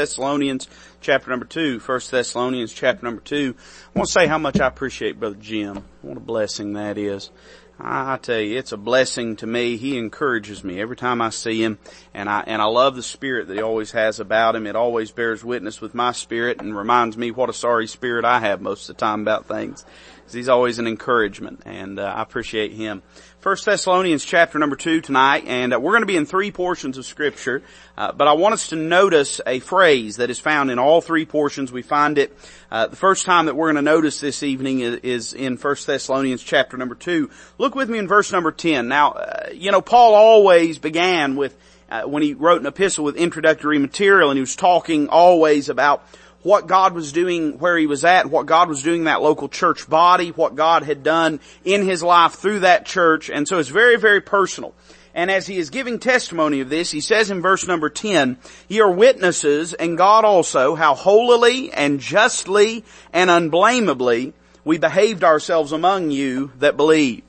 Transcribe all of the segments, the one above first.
Thessalonians chapter number 2. 1 Thessalonians chapter number 2. I want to say how much I appreciate Brother Jim. What a blessing that is. I tell you, it's a blessing to me. He encourages me every time I see him, and I and I love the spirit that he always has about him. It always bears witness with my spirit and reminds me what a sorry spirit I have most of the time about things. He's always an encouragement, and uh, I appreciate him. First Thessalonians chapter number two tonight, and uh, we're going to be in three portions of scripture, uh, but I want us to notice a phrase that is found in all three portions. We find it, uh, the first time that we're going to notice this evening is, is in First Thessalonians chapter number two. Look with me in verse number 10. Now, uh, you know, Paul always began with, uh, when he wrote an epistle with introductory material and he was talking always about what God was doing where he was at, what God was doing in that local church body, what God had done in his life through that church. And so it's very, very personal. And as he is giving testimony of this, he says in verse number 10, ye are witnesses and God also how holily and justly and unblameably we behaved ourselves among you that believe.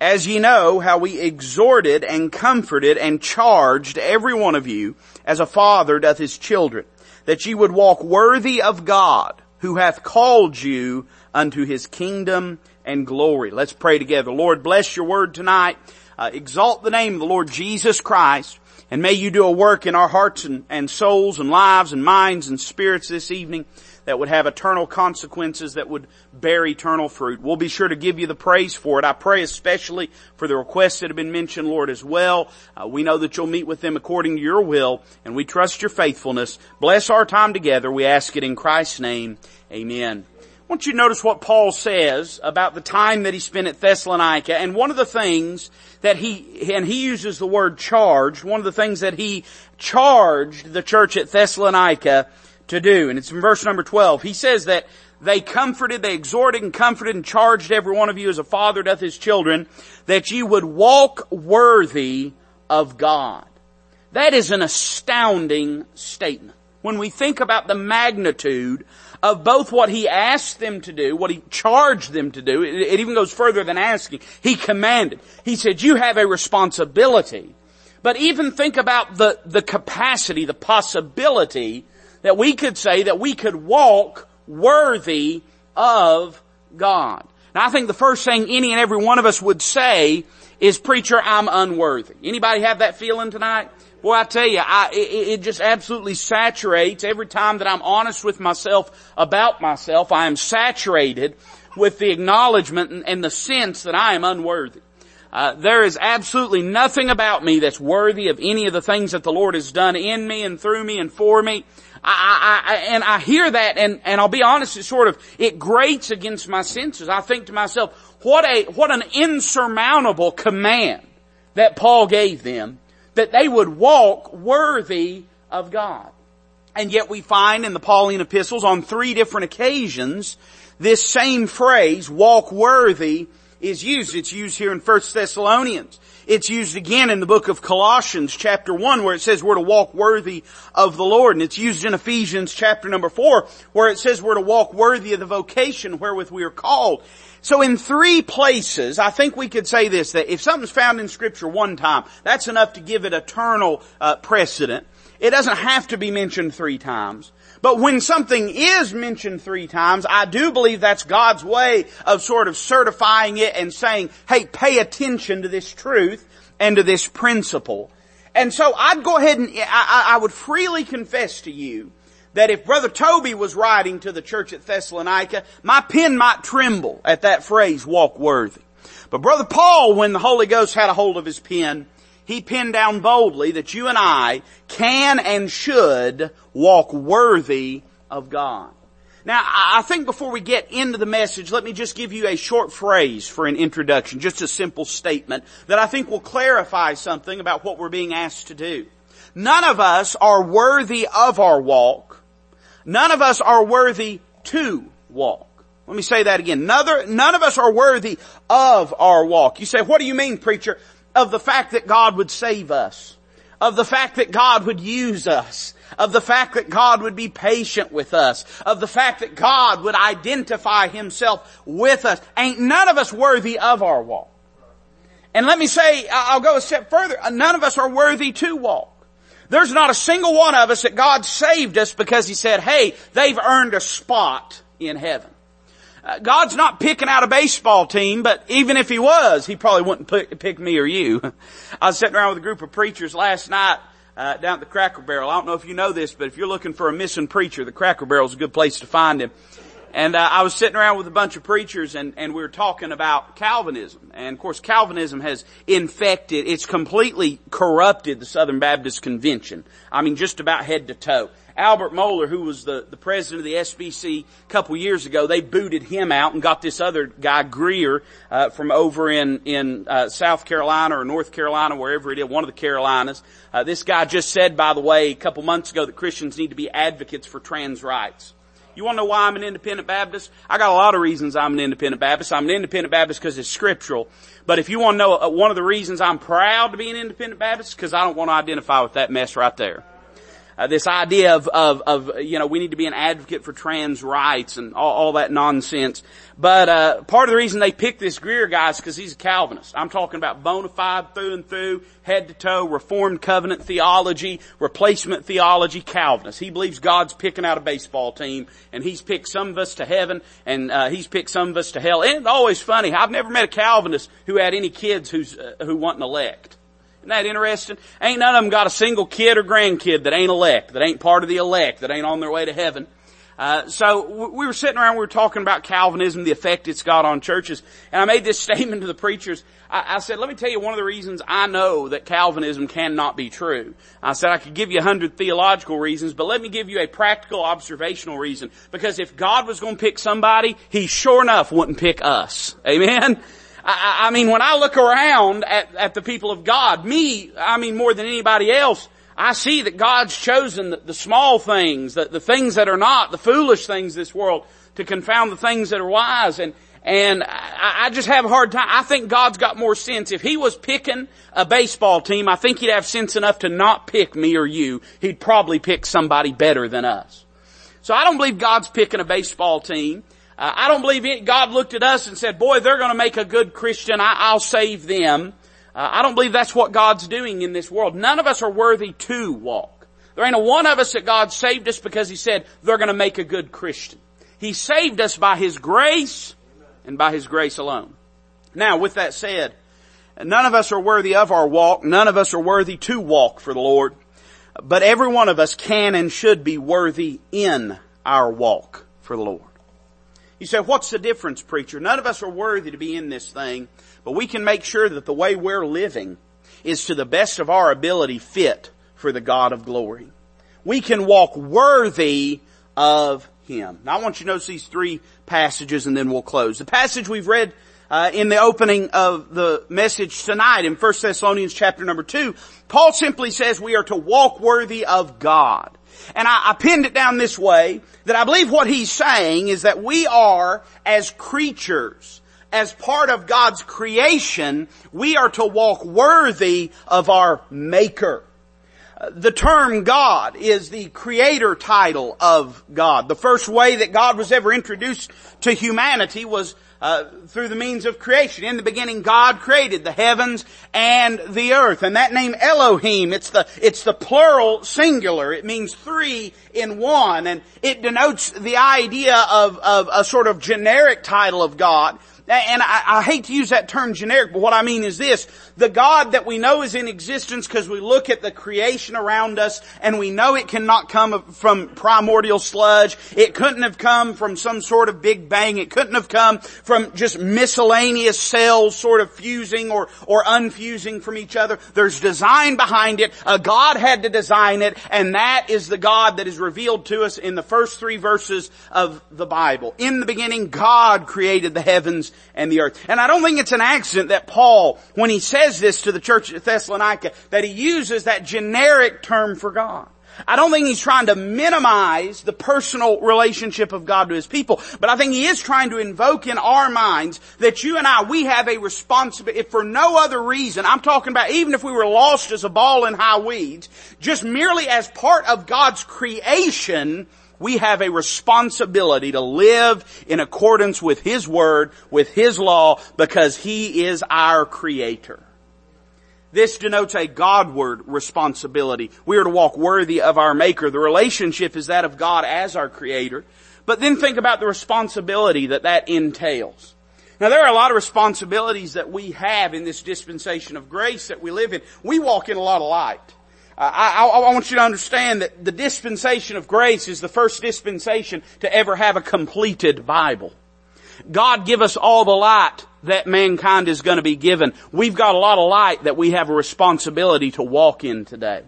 As ye know how we exhorted and comforted and charged every one of you as a father doth his children that ye would walk worthy of God who hath called you unto his kingdom and glory. Let's pray together. Lord, bless your word tonight. Uh, exalt the name of the Lord Jesus Christ. And may you do a work in our hearts and, and souls and lives and minds and spirits this evening that would have eternal consequences that would bear eternal fruit. We'll be sure to give you the praise for it. I pray especially for the requests that have been mentioned, Lord, as well. Uh, we know that you'll meet with them according to your will, and we trust your faithfulness. Bless our time together. We ask it in Christ's name. Amen. I want you to notice what Paul says about the time that he spent at Thessalonica, and one of the things that he, and he uses the word charged, one of the things that he charged the church at Thessalonica to do. And it's in verse number 12. He says that they comforted, they exhorted and comforted and charged every one of you as a father doth his children, that you would walk worthy of God. That is an astounding statement. When we think about the magnitude of both what he asked them to do, what he charged them to do, it, it even goes further than asking. He commanded. He said, you have a responsibility. But even think about the, the capacity, the possibility that we could say that we could walk worthy of God. Now I think the first thing any and every one of us would say is, preacher, I'm unworthy. Anybody have that feeling tonight? Boy, I tell you, I, it, it, just absolutely saturates every time that I'm honest with myself about myself. I am saturated with the acknowledgement and, and the sense that I am unworthy. Uh, there is absolutely nothing about me that's worthy of any of the things that the Lord has done in me and through me and for me. I, I, and I hear that and, and I'll be honest, it sort of, it grates against my senses. I think to myself, what a, what an insurmountable command that Paul gave them, that they would walk worthy of God. And yet we find in the Pauline epistles on three different occasions, this same phrase, walk worthy, is used. It's used here in 1 Thessalonians. It's used again in the book of Colossians chapter 1 where it says we're to walk worthy of the Lord. And it's used in Ephesians chapter number 4 where it says we're to walk worthy of the vocation wherewith we are called. So in three places, I think we could say this, that if something's found in scripture one time, that's enough to give it eternal uh, precedent. It doesn't have to be mentioned three times. But when something is mentioned three times, I do believe that's God's way of sort of certifying it and saying, hey, pay attention to this truth and to this principle. And so I'd go ahead and I, I would freely confess to you that if Brother Toby was writing to the church at Thessalonica, my pen might tremble at that phrase, walk worthy. But Brother Paul, when the Holy Ghost had a hold of his pen, he pinned down boldly that you and I can and should walk worthy of God. Now, I think before we get into the message, let me just give you a short phrase for an introduction, just a simple statement that I think will clarify something about what we're being asked to do. None of us are worthy of our walk. None of us are worthy to walk. Let me say that again. None, none of us are worthy of our walk. You say, what do you mean, preacher? Of the fact that God would save us, of the fact that God would use us, of the fact that God would be patient with us, of the fact that God would identify Himself with us. Ain't none of us worthy of our walk. And let me say, I'll go a step further, uh, none of us are worthy to walk. There's not a single one of us that God saved us because He said, hey, they've earned a spot in heaven. Uh, God's not picking out a baseball team, but even if He was, He probably wouldn't pick, pick me or you. I was sitting around with a group of preachers last night uh, down at the Cracker Barrel. I don't know if you know this, but if you're looking for a missing preacher, the Cracker Barrel is a good place to find him. And uh, I was sitting around with a bunch of preachers, and, and we were talking about Calvinism. And of course, Calvinism has infected, it's completely corrupted the Southern Baptist Convention. I mean, just about head to toe. Albert Mohler, who was the, the president of the SBC a couple years ago, they booted him out and got this other guy, Greear, uh, from over in, in uh, South Carolina or North Carolina, wherever it is, one of the Carolinas. Uh, this guy just said, by the way, a couple months ago that Christians need to be advocates for trans rights. You want to know why I'm an independent Baptist? I got a lot of reasons I'm an independent Baptist. I'm an independent Baptist because it's scriptural. But if you want to know uh, one of the reasons I'm proud to be an independent Baptist, because I don't want to identify with that mess right there. Uh, this idea of, of, of, you know, we need to be an advocate for trans rights and all, all that nonsense. But, uh, part of the reason they picked this Greear guy is because he's a Calvinist. I'm talking about bona fide through and through, head to toe, reformed covenant theology, replacement theology, Calvinist. He believes God's picking out a baseball team and he's picked some of us to heaven and, uh, he's picked some of us to hell. And it's always funny. I've never met a Calvinist who had any kids who's, uh, who want an elect. Isn't that interesting? Ain't none of them got a single kid or grandkid that ain't elect, that ain't part of the elect, that ain't on their way to heaven. Uh, so we were sitting around, we were talking about Calvinism, the effect it's got on churches, and I made this statement to the preachers. I, I, said, let me tell you one of the reasons I know that Calvinism cannot be true. I said I could give you a hundred theological reasons, but let me give you a practical observational reason. Because if God was going to pick somebody, He sure enough wouldn't pick us. Amen? I, I mean, when I look around at, at the people of God, me, I mean, more than anybody else, I see that God's chosen the, the small things, the, the things that are not, the foolish things this world, to confound the things that are wise. And, and I, I just have a hard time. I think God's got more sense. If He was picking a baseball team, I think He'd have sense enough to not pick me or you. He'd probably pick somebody better than us. So I don't believe God's picking a baseball team. Uh, I don't believe it. God looked at us and said, boy, they're going to make a good Christian. I, will save them. Uh, I don't believe that's what God's doing in this world. None of us are worthy to walk. There ain't a one of us that God saved us because He said they're going to make a good Christian. He saved us by His grace and by His grace alone. Now, with that said, none of us are worthy of our walk. None of us are worthy to walk for the Lord. But every one of us can and should be worthy in our walk for the Lord. You say, what's the difference, preacher? None of us are worthy to be in this thing, but we can make sure that the way we're living is to the best of our ability fit for the God of glory. We can walk worthy of Him. Now I want you to notice these three passages and then we'll close. The passage we've read uh, in the opening of the message tonight in 1 Thessalonians chapter number 2, Paul simply says we are to walk worthy of God. And I, I pinned it down this way, that I believe what he's saying is that we are, as creatures, as part of God's creation, we are to walk worthy of our Maker. The term God is the creator title of God. The first way that God was ever introduced to humanity was uh, through the means of creation. In the beginning, God created the heavens and the earth, and that name Elohim, it's the it's the plural singular. It means three in one, and it denotes the idea of of a sort of generic title of God and I, I, hate to use that term generic, but what I mean is this. The God that we know is in existence because we look at the creation around us and we know it cannot come from primordial sludge. It couldn't have come from some sort of big bang. It couldn't have come from just miscellaneous cells sort of fusing or, or unfusing from each other. There's design behind it. A God had to design it and that is the God that is revealed to us in the first three verses of the Bible. In the beginning, God created the heavens and the earth. And I don't think it's an accident that Paul, when he says this to the church at Thessalonica, that he uses that generic term for God. I don't think he's trying to minimize the personal relationship of God to his people, but I think he is trying to invoke in our minds that you and I, we have a responsibility, if for no other reason, I'm talking about even if we were lost as a ball in high weeds, just merely as part of God's creation, we have a responsibility to live in accordance with His Word, with His law, because He is our Creator. This denotes a Godward responsibility. We are to walk worthy of our Maker. The relationship is that of God as our Creator. But then think about the responsibility that that entails. Now there are a lot of responsibilities that we have in this dispensation of grace that we live in. We walk in a lot of light. Uh, I, I, I, want you to understand that the dispensation of grace is the first dispensation to ever have a completed Bible. God give us all the light that mankind is going to be given. We've got a lot of light that we have a responsibility to walk in today.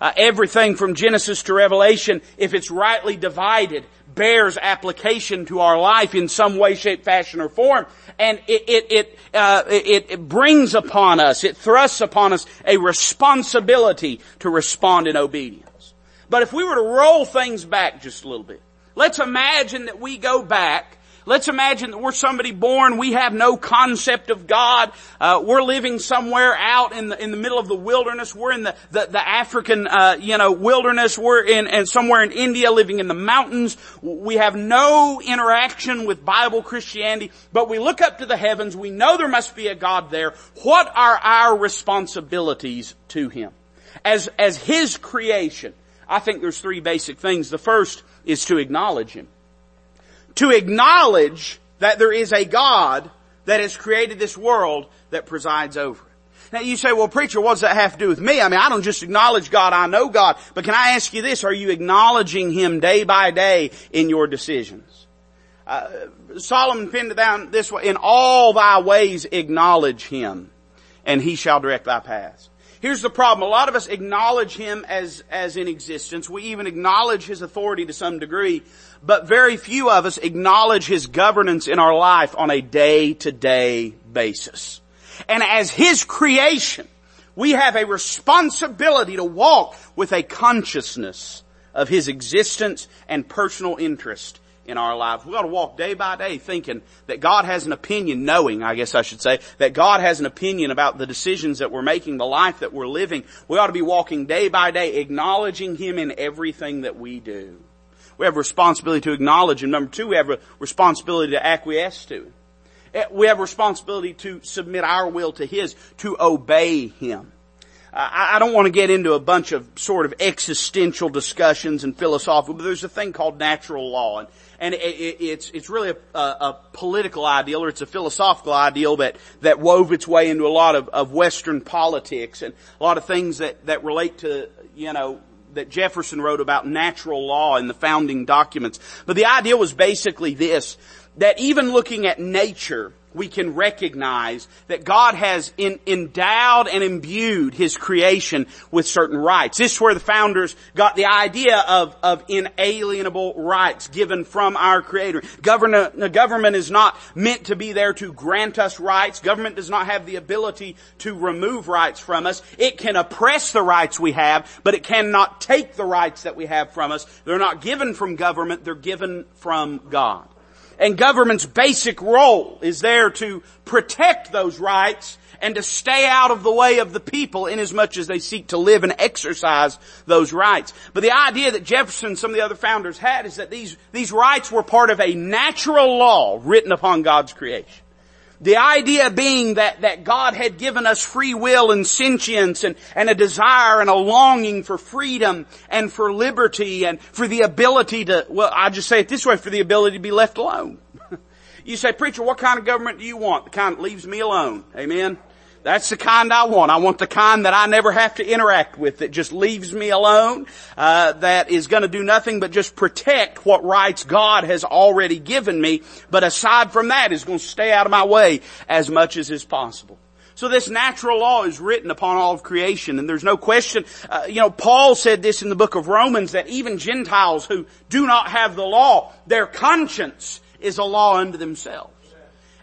Uh, everything from Genesis to Revelation, if it's rightly divided, bears application to our life in some way, shape, fashion, or form. And it, it, it, uh, it, it brings upon us, it thrusts upon us a responsibility to respond in obedience. But if we were to roll things back just a little bit, let's imagine that we go back Let's imagine that we're somebody born, we have no concept of God, uh, we're living somewhere out in the, in the middle of the wilderness, we're in the, the, the African, uh, you know, wilderness, we're in, and somewhere in India living in the mountains, we have no interaction with Bible Christianity, but we look up to the heavens, we know there must be a God there, what are our responsibilities to Him? As, as His creation, I think there's three basic things. The first is to acknowledge Him to acknowledge that there is a God that has created this world that presides over it. Now you say, well preacher, what does that have to do with me? I mean, I don't just acknowledge God, I know God. But can I ask you this, are you acknowledging Him day by day in your decisions? Uh, Solomon pinned it down this way, in all thy ways acknowledge Him, and He shall direct thy paths. Here's the problem. A lot of us acknowledge Him as, as in existence. We even acknowledge His authority to some degree, but very few of us acknowledge His governance in our life on a day-to-day basis. And as His creation, we have a responsibility to walk with a consciousness of His existence and personal interest in our lives. We ought to walk day by day thinking that God has an opinion, knowing, I guess I should say, that God has an opinion about the decisions that we're making, the life that we're living. We ought to be walking day by day, acknowledging Him in everything that we do. We have a responsibility to acknowledge Him. Number two, we have a responsibility to acquiesce to. Eh, we have a responsibility to submit our will to His, to obey Him. Uh, I don't want to get into a bunch of sort of existential discussions and philosophical, but there's a thing called natural law, and and it, it, it's it's really a, a, a, political ideal or it's a philosophical ideal that that wove its way into a lot of, of Western politics and a lot of things that that relate to you know that Jefferson wrote about natural law in the founding documents. But the idea was basically this: that even looking at nature we can recognize that God has in, endowed and imbued His creation with certain rights. This is where the founders got the idea of, of inalienable rights given from our Creator. The uh, government is not meant to be there to grant us rights. Government does not have the ability to remove rights from us. It can oppress the rights we have, but it cannot take the rights that we have from us. They're not given from government, they're given from God. And government's basic role is there to protect those rights and to stay out of the way of the people in as much as they seek to live and exercise those rights. But the idea that Jefferson and some of the other founders had is that these, these rights were part of a natural law written upon God's creation. The idea being that, that God had given us free will and sentience and, and a desire and a longing for freedom and for liberty and for the ability to, well, I just say it this way, for the ability to be left alone. you say, preacher, what kind of government do you want? The kind that leaves me alone. Amen. That's the kind I want. I want the kind that I never have to interact with, that just leaves me alone, uh, that is going to do nothing but just protect what rights God has already given me. But aside from that, is going to stay out of my way as much as is possible. So this natural law is written upon all of creation, and there's no question. Uh, you know, Paul said this in the book of Romans that even Gentiles who do not have the law, their conscience is a law unto themselves.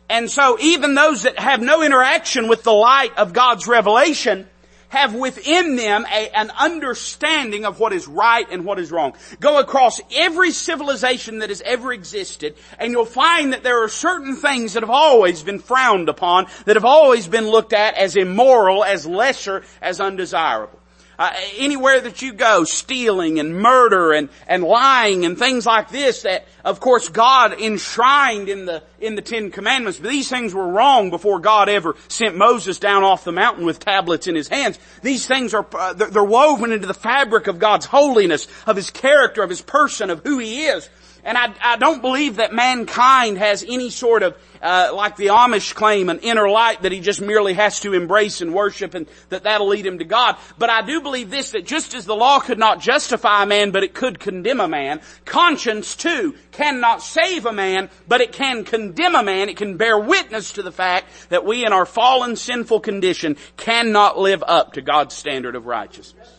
And so even those that have no interaction with the light of God's revelation have within them a, an understanding of what is right and what is wrong. Go across every civilization that has ever existed and you'll find that there are certain things that have always been frowned upon, that have always been looked at as immoral, as lesser, as undesirable. Uh, anywhere that you go, stealing and murder and, and lying and things like this that, of course, God enshrined in the, in the Ten Commandments, but these things were wrong before God ever sent Moses down off the mountain with tablets in his hands. These things are, uh, they're woven into the fabric of God's holiness, of His character, of His person, of who He is. And I, I don't believe that mankind has any sort of, uh, like the Amish claim, an inner light that he just merely has to embrace and worship and that that'll lead him to God. But I do believe this, that just as the law could not justify a man, but it could condemn a man, conscience too cannot save a man, but it can condemn a man. It can bear witness to the fact that we in our fallen sinful condition cannot live up to God's standard of righteousness.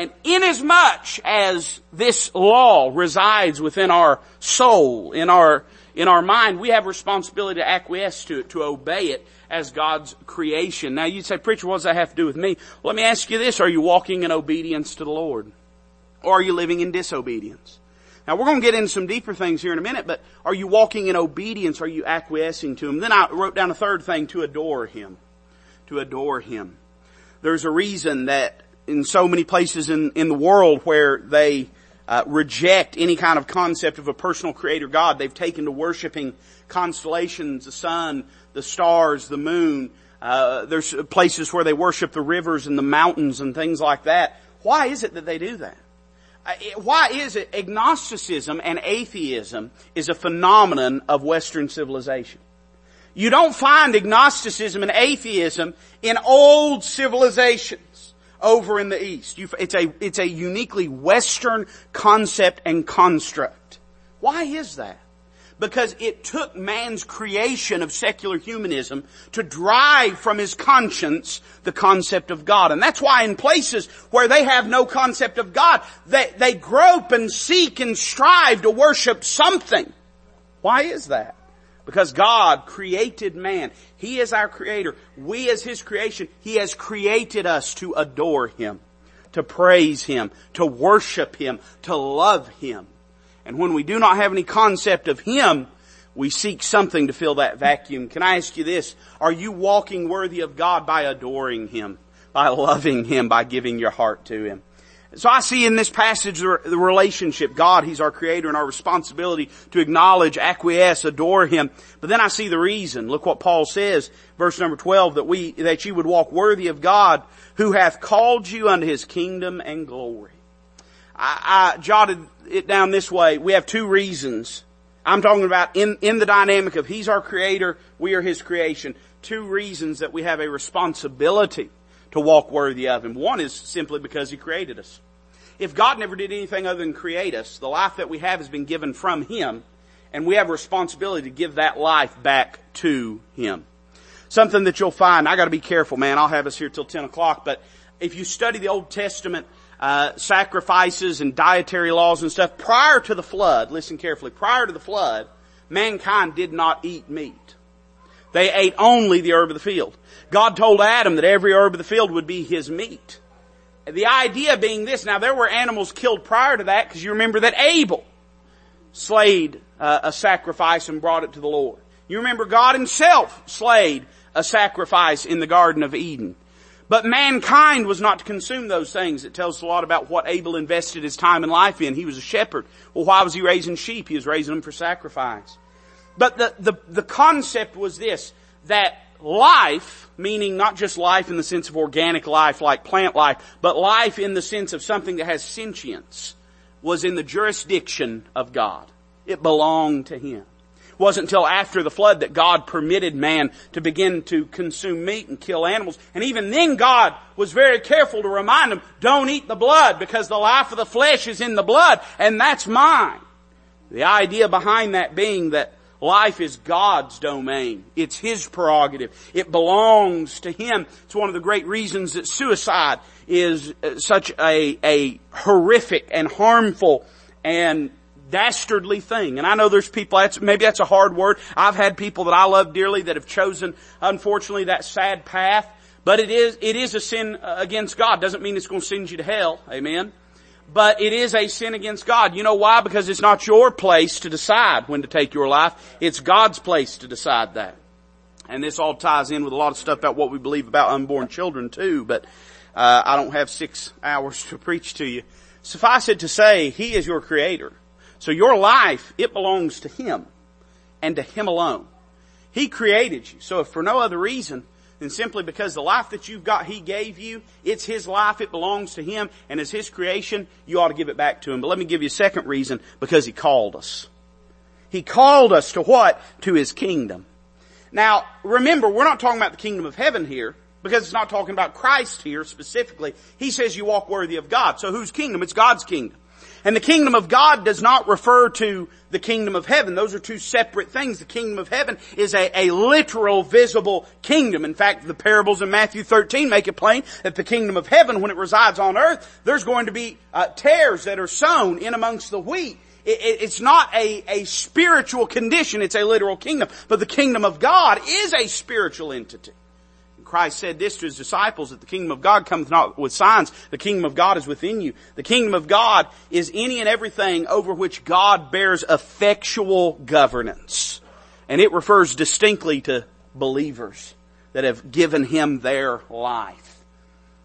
And inasmuch as this law resides within our soul, in our, in our mind, we have responsibility to acquiesce to it, to obey it as God's creation. Now you'd say, preacher, what does that have to do with me? Let me ask you this. Are you walking in obedience to the Lord? Or are you living in disobedience? Now we're going to get into some deeper things here in a minute, but are you walking in obedience? Are you acquiescing to Him? Then I wrote down a third thing, to adore Him. To adore Him. There's a reason that in so many places in, in the world where they uh, reject any kind of concept of a personal creator God. They've taken to worshiping constellations, the sun, the stars, the moon. Uh, there's places where they worship the rivers and the mountains and things like that. Why is it that they do that? Uh, why is it agnosticism and atheism is a phenomenon of Western civilization? You don't find agnosticism and atheism in old civilization over in the East. it's a, it's a uniquely Western concept and construct. Why is that? Because it took man's creation of secular humanism to drive from his conscience the concept of God. And that's why in places where they have no concept of God, they, they grope and seek and strive to worship something. Why is that? Because God created man. He is our creator. We as His creation, He has created us to adore Him, to praise Him, to worship Him, to love Him. And when we do not have any concept of Him, we seek something to fill that vacuum. Can I ask you this? Are you walking worthy of God by adoring Him, by loving Him, by giving your heart to Him? So I see in this passage the relationship. God, He's our creator and our responsibility to acknowledge, acquiesce, adore Him. But then I see the reason. Look what Paul says, verse number 12, that we, that you would walk worthy of God who hath called you unto His kingdom and glory. I, I jotted it down this way. We have two reasons. I'm talking about in, in the dynamic of He's our creator, we are His creation. Two reasons that we have a responsibility to walk worthy of Him. One is simply because He created us. If God never did anything other than create us, the life that we have has been given from Him, and we have a responsibility to give that life back to Him. Something that you'll find, I gotta be careful man, I'll have us here till 10 o'clock, but if you study the Old Testament, uh, sacrifices and dietary laws and stuff, prior to the flood, listen carefully, prior to the flood, mankind did not eat meat. They ate only the herb of the field. God told Adam that every herb of the field would be his meat. The idea being this, now there were animals killed prior to that because you remember that Abel slayed uh, a sacrifice and brought it to the Lord. You remember God himself slayed a sacrifice in the Garden of Eden. But mankind was not to consume those things. It tells us a lot about what Abel invested his time and life in. He was a shepherd. Well, why was he raising sheep? He was raising them for sacrifice. But the, the, the concept was this, that life, meaning not just life in the sense of organic life like plant life, but life in the sense of something that has sentience, was in the jurisdiction of God. It belonged to Him. It wasn't until after the flood that God permitted man to begin to consume meat and kill animals. And even then God was very careful to remind them, don't eat the blood because the life of the flesh is in the blood and that's mine. The idea behind that being that Life is God's domain. It's His prerogative. It belongs to Him. It's one of the great reasons that suicide is uh, such a, a horrific and harmful and dastardly thing. And I know there's people, that's, maybe that's a hard word. I've had people that I love dearly that have chosen, unfortunately, that sad path. But it is, it is a sin uh, against God. Doesn't mean it's going to send you to hell. Amen but it is a sin against God. You know why? Because it's not your place to decide when to take your life. It's God's place to decide that. And this all ties in with a lot of stuff about what we believe about unborn children too, but uh, I don't have six hours to preach to you. Suffice it to say, He is your creator. So your life, it belongs to Him. and to Him alone. He created you. So if for no other reason than simply because the life that you've got He gave you, it's His life, it belongs to Him, and as His creation, you ought to give it back to Him. But let me give you a second reason, because He called us. He called us to what? To His kingdom. Now, remember, we're not talking about the kingdom of heaven here, because it's not talking about Christ here specifically. He says you walk worthy of God. So whose kingdom? It's God's kingdom. And the kingdom of God does not refer to the kingdom of heaven. Those are two separate things. The kingdom of heaven is a, a literal, visible kingdom. In fact, the parables in Matthew 13 make it plain that the kingdom of heaven, when it resides on earth, there's going to be uh, tares that are sown in amongst the wheat. It, it, it's not a, a spiritual condition, it's a literal kingdom. But the kingdom of God is a spiritual entity. Christ said this to his disciples that the kingdom of God cometh not with signs. The kingdom of God is within you. The kingdom of God is any and everything over which God bears effectual governance. And it refers distinctly to believers that have given him their life.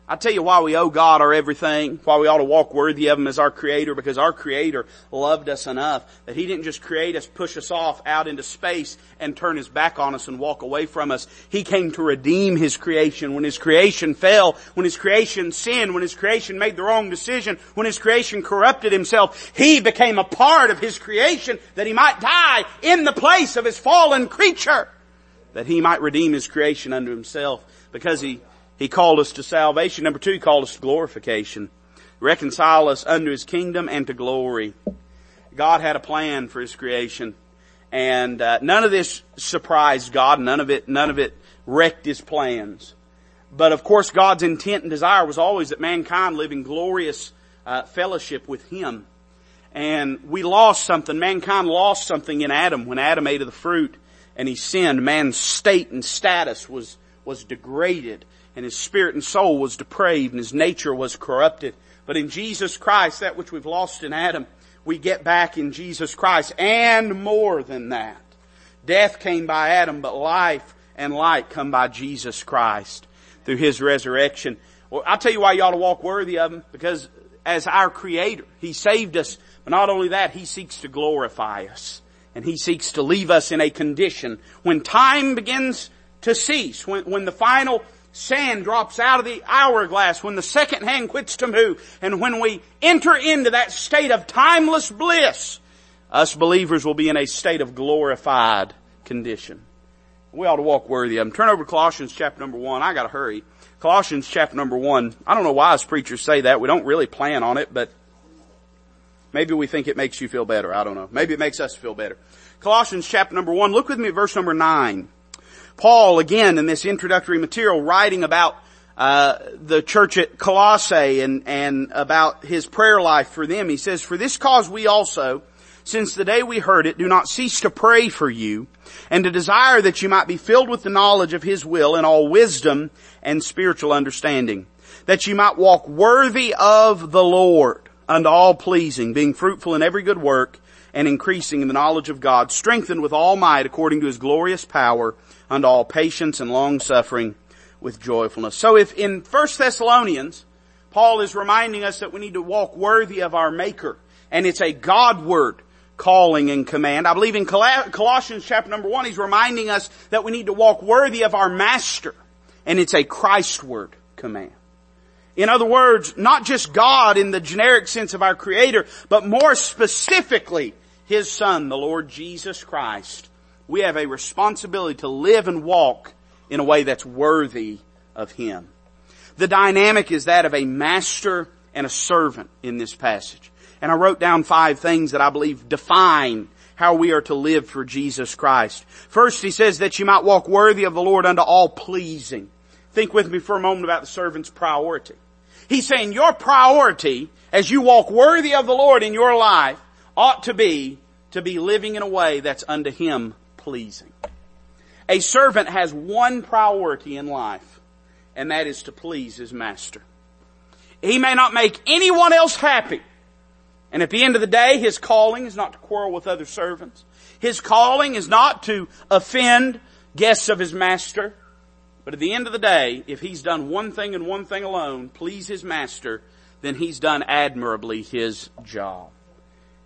I tell you why we owe God our everything, why we ought to walk worthy of Him as our Creator, because our Creator loved us enough that He didn't just create us, push us off out into space and turn His back on us and walk away from us. He came to redeem His creation when His creation fell, when His creation sinned, when His creation made the wrong decision, when His creation corrupted Himself. He became a part of His creation that He might die in the place of His fallen creature, that He might redeem His creation unto Himself because He he called us to salvation. Number two, he called us to glorification. Reconcile us unto His kingdom and to glory. God had a plan for His creation. And uh, none of this surprised God. None of it, none of it wrecked His plans. But of course, God's intent and desire was always that mankind live in glorious uh, fellowship with Him. And we lost something. Mankind lost something in Adam when Adam ate of the fruit and he sinned. Man's state and status was was degraded and his spirit and soul was depraved and his nature was corrupted. But in Jesus Christ, that which we've lost in Adam, we get back in Jesus Christ and more than that. Death came by Adam, but life and light come by Jesus Christ through His resurrection. Well, I'll tell you why you ought to walk worthy of Him, because as our Creator, He saved us, but not only that, He seeks to glorify us. And He seeks to leave us in a condition when time begins to cease, when, when the final sand drops out of the hourglass, when the second hand quits to move, and when we enter into that state of timeless bliss, us believers will be in a state of glorified condition. We ought to walk worthy of them. Turn over to Colossians chapter number one. I gotta hurry. Colossians chapter number one. I don't know why us preachers say that. We don't really plan on it, but maybe we think it makes you feel better. I don't know. Maybe it makes us feel better. Colossians chapter number one. Look with me at verse number nine. Paul, again, in this introductory material, writing about uh, the church at Colossae and, and about his prayer life for them. He says, For this cause we also, since the day we heard it, do not cease to pray for you, and to desire that you might be filled with the knowledge of his will in all wisdom and spiritual understanding, that you might walk worthy of the Lord unto all pleasing, being fruitful in every good work, and increasing in the knowledge of God, strengthened with all might according to his glorious power, unto all patience and long suffering with joyfulness. So if in 1 Thessalonians, Paul is reminding us that we need to walk worthy of our Maker, and it's a Godward calling and command. I believe in Colossians chapter number one, he's reminding us that we need to walk worthy of our Master, and it's a Christward command. In other words, not just God in the generic sense of our Creator, but more specifically, His Son, the Lord Jesus Christ, we have a responsibility to live and walk in a way that's worthy of Him. The dynamic is that of a master and a servant in this passage. And I wrote down five things that I believe define how we are to live for Jesus Christ. First, he says that you might walk worthy of the Lord unto all pleasing. Think with me for a moment about the servant's priority. He's saying your priority as you walk worthy of the Lord in your life ought to be to be living in a way that's unto Him pleasing. A servant has one priority in life, and that is to please his master. He may not make anyone else happy. And at the end of the day, his calling is not to quarrel with other servants. His calling is not to offend guests of his master. But at the end of the day, if he's done one thing and one thing alone, please his master, then he's done admirably his job.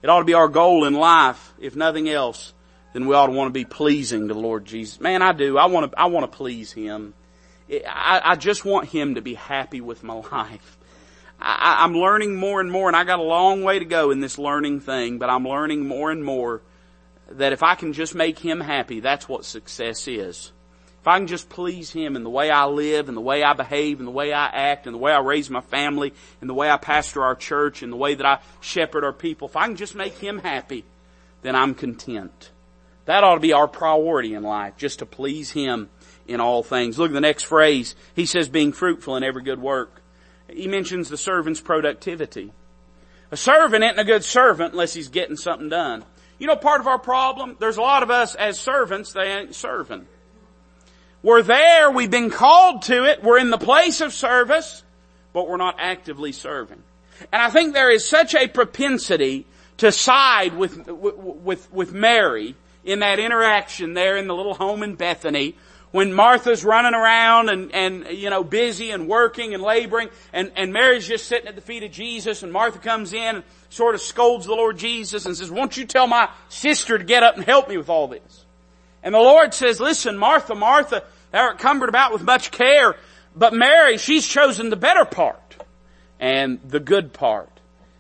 It ought to be our goal in life, if nothing else, then we ought to want to be pleasing to the Lord Jesus. Man, I do. I want to, I want to please Him. I, I just want Him to be happy with my life. I, I'm learning more and more and I got a long way to go in this learning thing, but I'm learning more and more that if I can just make Him happy, that's what success is. If I can just please Him in the way I live, in the way I behave, in the way I act, in the way I raise my family, in the way I pastor our church, in the way that I shepherd our people, if I can just make Him happy, then I'm content. That ought to be our priority in life, just to please Him in all things. Look at the next phrase. He says being fruitful in every good work. He mentions the servant's productivity. A servant isn't a good servant unless he's getting something done. You know part of our problem? There's a lot of us as servants, they ain't serving. We're there, we've been called to it, we're in the place of service, but we're not actively serving. And I think there is such a propensity to side with, with, with Mary in that interaction there in the little home in Bethany when Martha's running around and, and, you know, busy and working and laboring and, and Mary's just sitting at the feet of Jesus and Martha comes in and sort of scolds the Lord Jesus and says, won't you tell my sister to get up and help me with all this? And the Lord says, listen, Martha, Martha, thou art cumbered about with much care, but Mary, she's chosen the better part and the good part.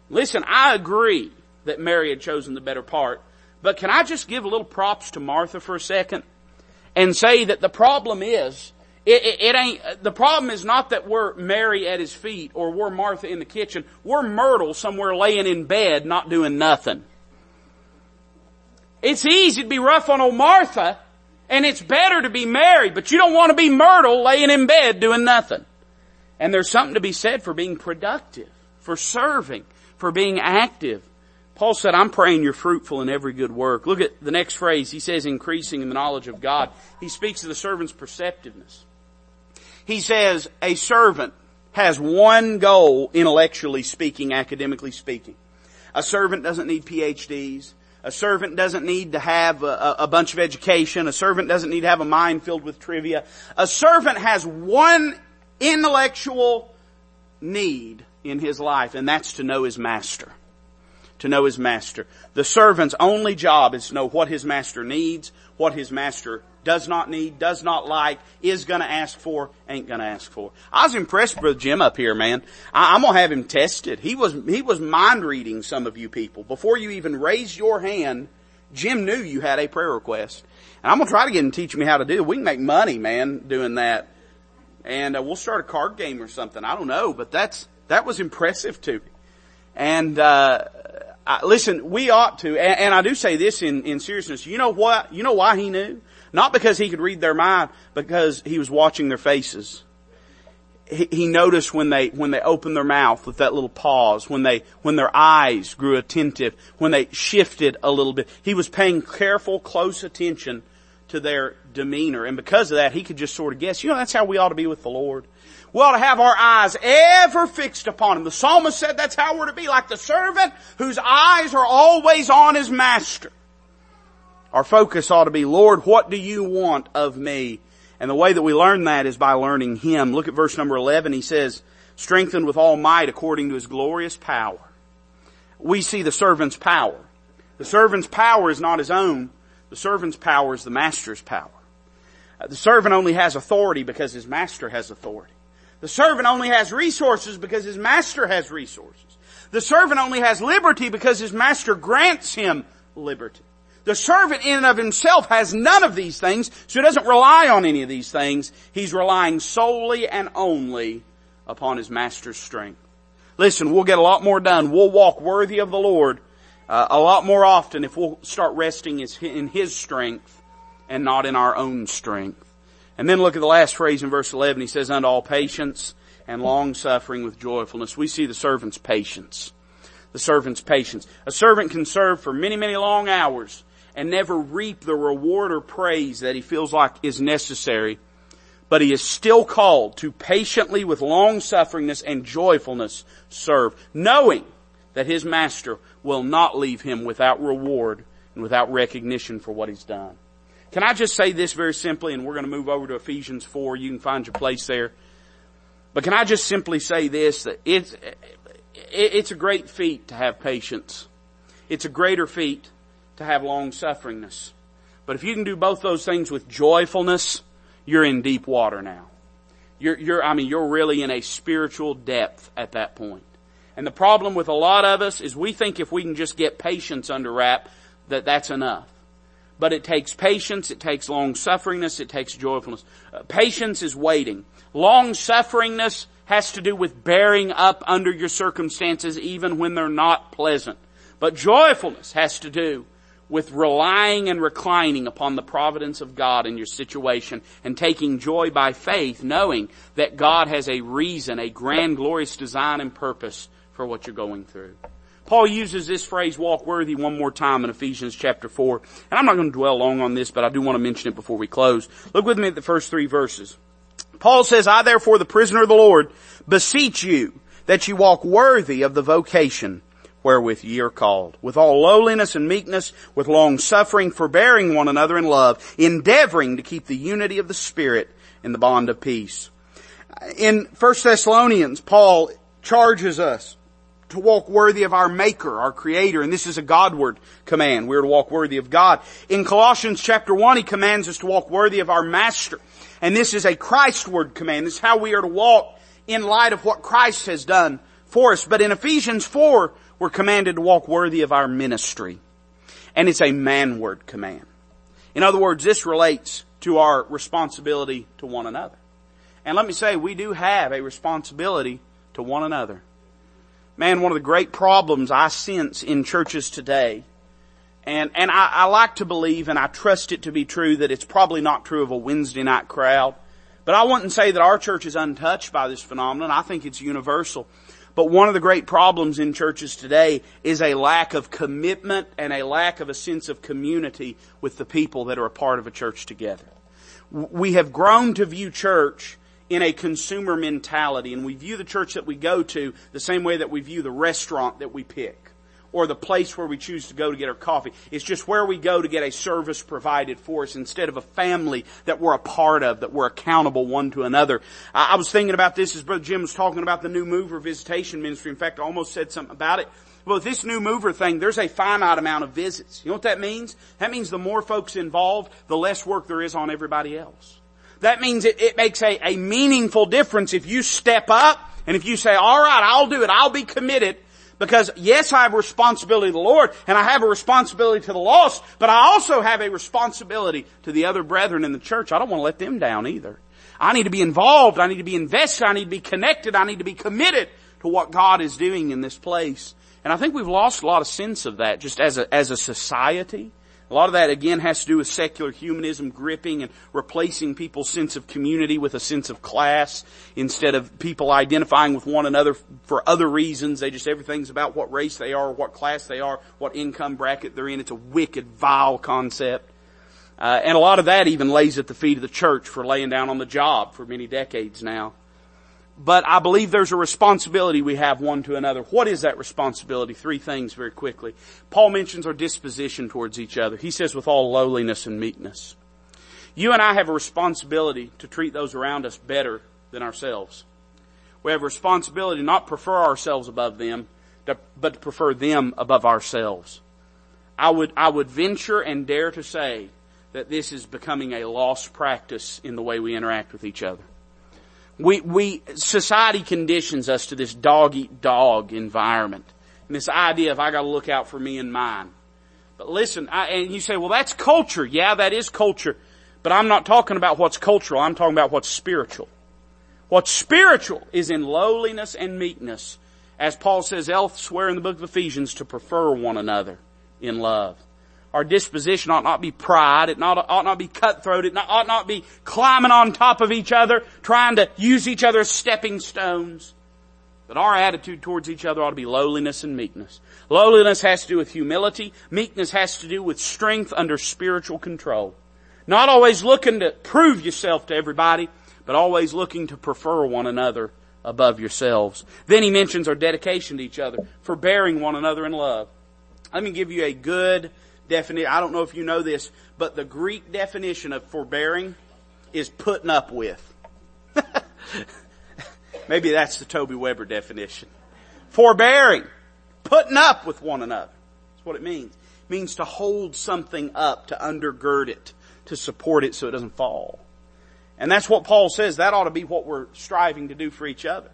Listen, I agree that Mary had chosen the better part, but can I just give a little props to Martha for a second and say that the problem is, it, it, it, ain't, the problem is not that we're Mary at his feet or we're Martha in the kitchen. We're Myrtle somewhere laying in bed not doing nothing. It's easy to be rough on old Martha and it's better to be Mary, but you don't want to be Myrtle laying in bed doing nothing. And there's something to be said for being productive, for serving, for being active. Paul said, I'm praying you're fruitful in every good work. Look at the next phrase. He says increasing in the knowledge of God. He speaks of the servant's perceptiveness. He says a servant has one goal intellectually speaking, academically speaking. A servant doesn't need PhDs. A servant doesn't need to have a, a, bunch of education. A servant doesn't need to have a mind filled with trivia. A servant has one intellectual need in his life, and that's to know his master to know his master. The servant's only job is to know what his master needs, what his master does not need, does not like, is gonna ask for, ain't gonna ask for. I was impressed with Jim up here, man. I, am gonna have him tested. He was, he was mind reading some of you people. Before you even raised your hand, Jim knew you had a prayer request. And I'm gonna try to get him to teach me how to do it. We can make money, man, doing that. And uh, we'll start a card game or something. I don't know, but that's, that was impressive to me. And, uh, I, listen, we ought to, and, and I do say this in, in seriousness. You know what? You know why he knew? Not because he could read their mind, because he was watching their faces. He, he noticed when they, when they opened their mouth with that little pause, when they, when their eyes grew attentive, when they shifted a little bit. He was paying careful, close attention to their demeanor. And because of that, he could just sort of guess, you know, that's how we ought to be with the Lord. We ought to have our eyes ever fixed upon Him. The psalmist said that's how we're to be, like the servant whose eyes are always on his master. Our focus ought to be, Lord, what do you want of me? And the way that we learn that is by learning Him. Look at verse number 11. He says, strengthened with all might according to His glorious power. We see the servant's power. The servant's power is not his own. The servant's power is the master's power. Uh, the servant only has authority because his master has authority. The servant only has resources because his master has resources. The servant only has liberty because his master grants him liberty. The servant in and of himself has none of these things, so he doesn't rely on any of these things. He's relying solely and only upon his master's strength. Listen, we'll get a lot more done. We'll walk worthy of the Lord uh, a lot more often if we'll start resting in his strength and not in our own strength. And then look at the last phrase in verse 11. He says, unto all patience and long suffering with joyfulness. We see the servant's patience. The servant's patience. A servant can serve for many, many long hours and never reap the reward or praise that he feels like is necessary. But he is still called to patiently with long sufferingness and joyfulness serve, knowing that his master will not leave him without reward and without recognition for what he's done. Can I just say this very simply and we're going to move over to Ephesians 4. You can find your place there. But can I just simply say this, that it's, it's a great feat to have patience. It's a greater feat to have long sufferingness. But if you can do both those things with joyfulness, you're in deep water now. You're, you're, I mean, you're really in a spiritual depth at that point. And the problem with a lot of us is we think if we can just get patience under wrap, that that's enough. But it takes patience, it takes long sufferingness, it takes joyfulness. Uh, patience is waiting. Long sufferingness has to do with bearing up under your circumstances even when they're not pleasant. But joyfulness has to do with relying and reclining upon the providence of God in your situation and taking joy by faith knowing that God has a reason, a grand glorious design and purpose for what you're going through. Paul uses this phrase walk worthy one more time in Ephesians chapter 4. And I'm not going to dwell long on this, but I do want to mention it before we close. Look with me at the first three verses. Paul says, I therefore the prisoner of the Lord beseech you that you walk worthy of the vocation wherewith ye are called, with all lowliness and meekness, with long suffering, forbearing one another in love, endeavoring to keep the unity of the Spirit in the bond of peace. In 1 Thessalonians, Paul charges us to walk worthy of our Maker, our Creator, and this is a Godward command. We're to walk worthy of God. In Colossians chapter 1, he commands us to walk worthy of our Master, and this is a Christward command. This is how we are to walk in light of what Christ has done for us. But in Ephesians 4, we're commanded to walk worthy of our ministry. And it's a manward command. In other words, this relates to our responsibility to one another. And let me say, we do have a responsibility to one another. Man, one of the great problems I sense in churches today, and, and I, I like to believe and I trust it to be true that it's probably not true of a Wednesday night crowd, but I wouldn't say that our church is untouched by this phenomenon. I think it's universal. But one of the great problems in churches today is a lack of commitment and a lack of a sense of community with the people that are a part of a church together. We have grown to view church in a consumer mentality and we view the church that we go to the same way that we view the restaurant that we pick or the place where we choose to go to get our coffee. It's just where we go to get a service provided for us instead of a family that we're a part of, that we're accountable one to another. I, was thinking about this as Brother Jim was talking about the new mover visitation ministry. In fact, I almost said something about it. Well, this new mover thing, there's a finite amount of visits. You know what that means? That means the more folks involved, the less work there is on everybody else. That means it, it makes a, a meaningful difference if you step up and if you say, all right, I'll do it. I'll be committed because yes, I have a responsibility to the Lord and I have a responsibility to the lost, but I also have a responsibility to the other brethren in the church. I don't want to let them down either. I need to be involved. I need to be invested. I need to be connected. I need to be committed to what God is doing in this place. And I think we've lost a lot of sense of that just as a, as a society. A lot of that again has to do with secular humanism gripping and replacing people's sense of community with a sense of class instead of people identifying with one another for other reasons. They just, everything's about what race they are, what class they are, what income bracket they're in. It's a wicked, vile concept. Uh, and a lot of that even lays at the feet of the church for laying down on the job for many decades now but I believe there's a responsibility we have one to another. What is that responsibility? Three things very quickly. Paul mentions our disposition towards each other. He says with all lowliness and meekness. You and I have a responsibility to treat those around us better than ourselves. We have a responsibility to not prefer ourselves above them, but to prefer them above ourselves. I would, I would venture and dare to say that this is becoming a lost practice in the way we interact with each other. We, we, society conditions us to this dog eat dog environment. And this idea of I gotta look out for me and mine. But listen, I, and you say, well that's culture. Yeah, that is culture. But I'm not talking about what's cultural, I'm talking about what's spiritual. What's spiritual is in lowliness and meekness, as Paul says elsewhere in the book of Ephesians, to prefer one another in love. Our disposition ought not be pride. It not, ought not be cutthroat. It not, ought not be climbing on top of each other, trying to use each other as stepping stones. But our attitude towards each other ought to be lowliness and meekness. Lowliness has to do with humility. Meekness has to do with strength under spiritual control. Not always looking to prove yourself to everybody, but always looking to prefer one another above yourselves. Then he mentions our dedication to each other, forbearing one another in love. Let me give you a good definition. I don't know if you know this, but the Greek definition of forbearing is putting up with. Maybe that's the Toby Weber definition. Forbearing. Putting up with one another. That's what it means. It means to hold something up, to undergird it, to support it so it doesn't fall. And that's what Paul says. That ought to be what we're striving to do for each other.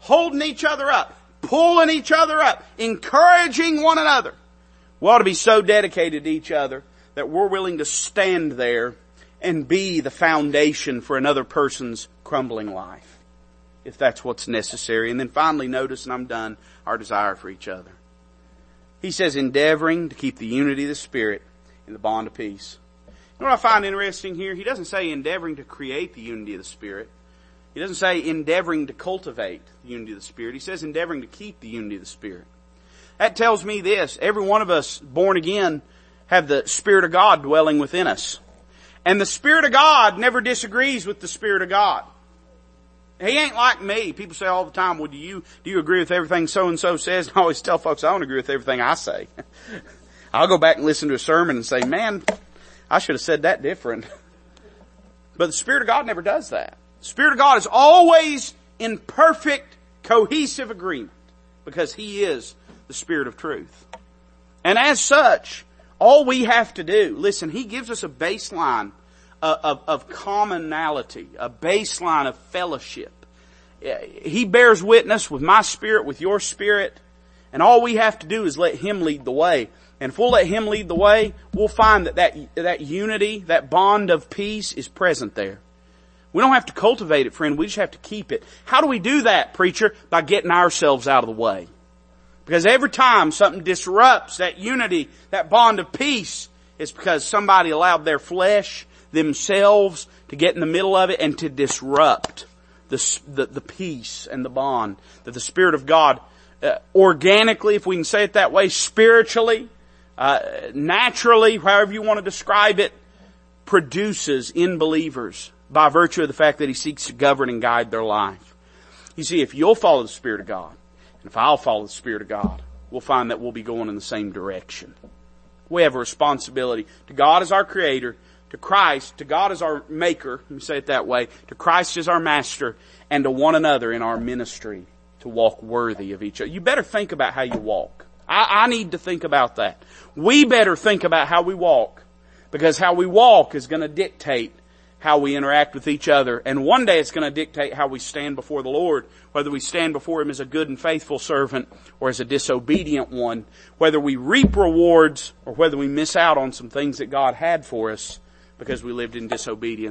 Holding each other up, pulling each other up, encouraging one another. We ought to be so dedicated to each other that we're willing to stand there and be the foundation for another person's crumbling life. If that's what's necessary. And then finally notice, and I'm done, our desire for each other. He says endeavoring to keep the unity of the Spirit in the bond of peace. You know what I find interesting here? He doesn't say endeavoring to create the unity of the Spirit. He doesn't say endeavoring to cultivate the unity of the Spirit. He says endeavoring to keep the unity of the Spirit. That tells me this. Every one of us born again have the Spirit of God dwelling within us. And the Spirit of God never disagrees with the Spirit of God. He ain't like me. People say all the time, well, do you, do you agree with everything so and so says? And I always tell folks I don't agree with everything I say. I'll go back and listen to a sermon and say, man, I should have said that different. But the Spirit of God never does that. The Spirit of God is always in perfect, cohesive agreement because He is the Spirit of truth. And as such, all we have to do, listen, He gives us a baseline of, of, of commonality, a baseline of fellowship. Eh, he bears witness with my spirit, with your spirit, and all we have to do is let Him lead the way. And if we'll let Him lead the way, we'll find that that, that unity, that bond of peace is present there. We don't have to cultivate it, friend. We just have to keep it. How do we do that, preacher? By getting ourselves out of the way. Because every time something disrupts that unity, that bond of peace, it's because somebody allowed their flesh, themselves, to get in the middle of it and to disrupt the, the, the peace and the bond that the Spirit of God, uh, organically, if we can say it that way, spiritually, uh, naturally, however you want to describe it, produces in believers by virtue of the fact that he seeks to govern and guide their life. You see, if you'll follow the Spirit of God, and if I'll follow the Spirit of God, we'll find that we'll be going in the same direction. We have a responsibility to God as our creator, to Christ, to God as our maker, let me say it that way, to Christ as our master, and to one another in our ministry to walk worthy of each other. You better think about how you walk. I, I need to think about that. We better think about how we walk because how we walk is going to dictate how we interact with each other. And one day it's going to dictate how we stand before the Lord, whether we stand before Him as a good and faithful servant or as a disobedient one, whether we reap rewards or whether we miss out on some things that God had for us because we lived in disobedience.